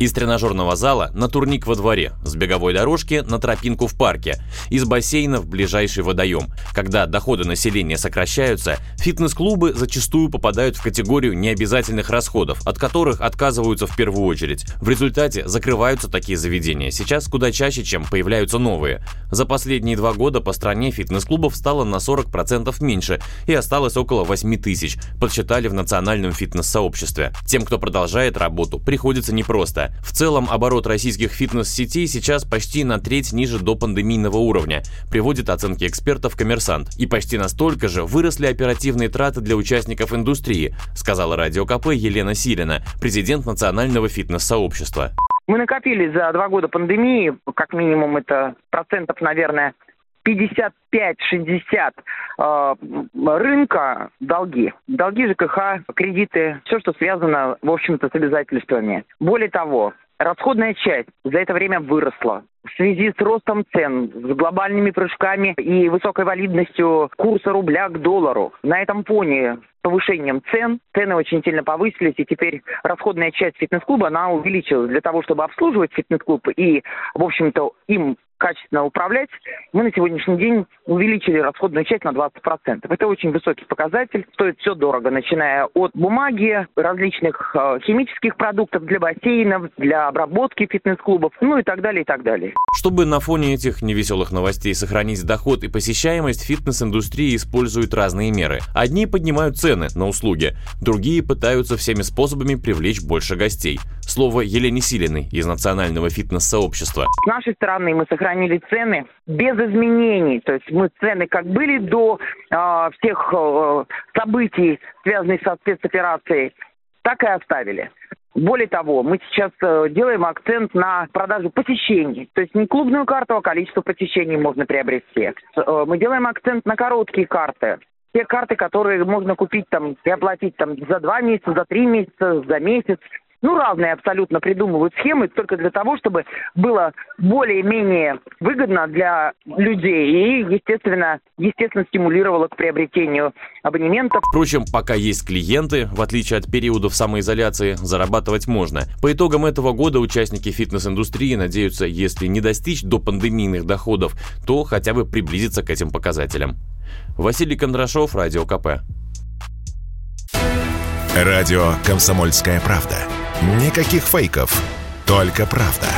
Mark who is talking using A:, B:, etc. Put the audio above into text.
A: Из тренажерного зала на турник во дворе, с беговой дорожки на тропинку в парке, из бассейна в ближайший водоем. Когда доходы населения сокращаются, фитнес-клубы зачастую попадают в категорию необязательных расходов, от которых отказываются в первую очередь. В результате закрываются такие заведения сейчас куда чаще, чем появляются новые. За последние два года по стране фитнес-клубов стало на 40% меньше и осталось около 8 тысяч, подсчитали в национальном фитнес-сообществе. Тем, кто продолжает работу, приходится непросто. В целом, оборот российских фитнес-сетей сейчас почти на треть ниже до пандемийного уровня, приводит оценки экспертов «Коммерсант». И почти настолько же выросли оперативные траты для участников индустрии, сказала Радио КП Елена Силина, президент Национального фитнес-сообщества.
B: Мы накопили за два года пандемии, как минимум это процентов, наверное, 55-60 э, рынка долги. Долги ЖКХ, кредиты, все, что связано, в общем-то, с обязательствами. Более того, расходная часть за это время выросла. В связи с ростом цен, с глобальными прыжками и высокой валидностью курса рубля к доллару. На этом фоне повышением цен. Цены очень сильно повысились, и теперь расходная часть фитнес-клуба, она увеличилась для того, чтобы обслуживать фитнес-клуб и, в общем-то, им качественно управлять, мы на сегодняшний день увеличили расходную часть на 20%. Это очень высокий показатель. Стоит все дорого, начиная от бумаги, различных э, химических продуктов для бассейнов, для обработки фитнес-клубов, ну и так далее, и так далее.
A: Чтобы на фоне этих невеселых новостей сохранить доход и посещаемость, фитнес-индустрия использует разные меры. Одни поднимают цены на услуги, другие пытаются всеми способами привлечь больше гостей. Слово Елене Силиной из Национального фитнес-сообщества.
B: С нашей стороны мы сохранили цены без изменений. То есть мы цены как были до э, всех э, событий, связанных со спецоперацией, так и оставили. Более того, мы сейчас э, делаем акцент на продажу посещений. То есть не клубную карту, а количество посещений можно приобрести. Э, мы делаем акцент на короткие карты. Те карты, которые можно купить там и оплатить там за два месяца, за три месяца, за месяц ну, разные абсолютно придумывают схемы только для того, чтобы было более-менее выгодно для людей и, естественно, естественно, стимулировало к приобретению абонементов.
A: Впрочем, пока есть клиенты, в отличие от периодов самоизоляции, зарабатывать можно. По итогам этого года участники фитнес-индустрии надеются, если не достичь до пандемийных доходов, то хотя бы приблизиться к этим показателям. Василий Кондрашов, Радио КП.
C: Радио «Комсомольская правда». Никаких фейков, только правда.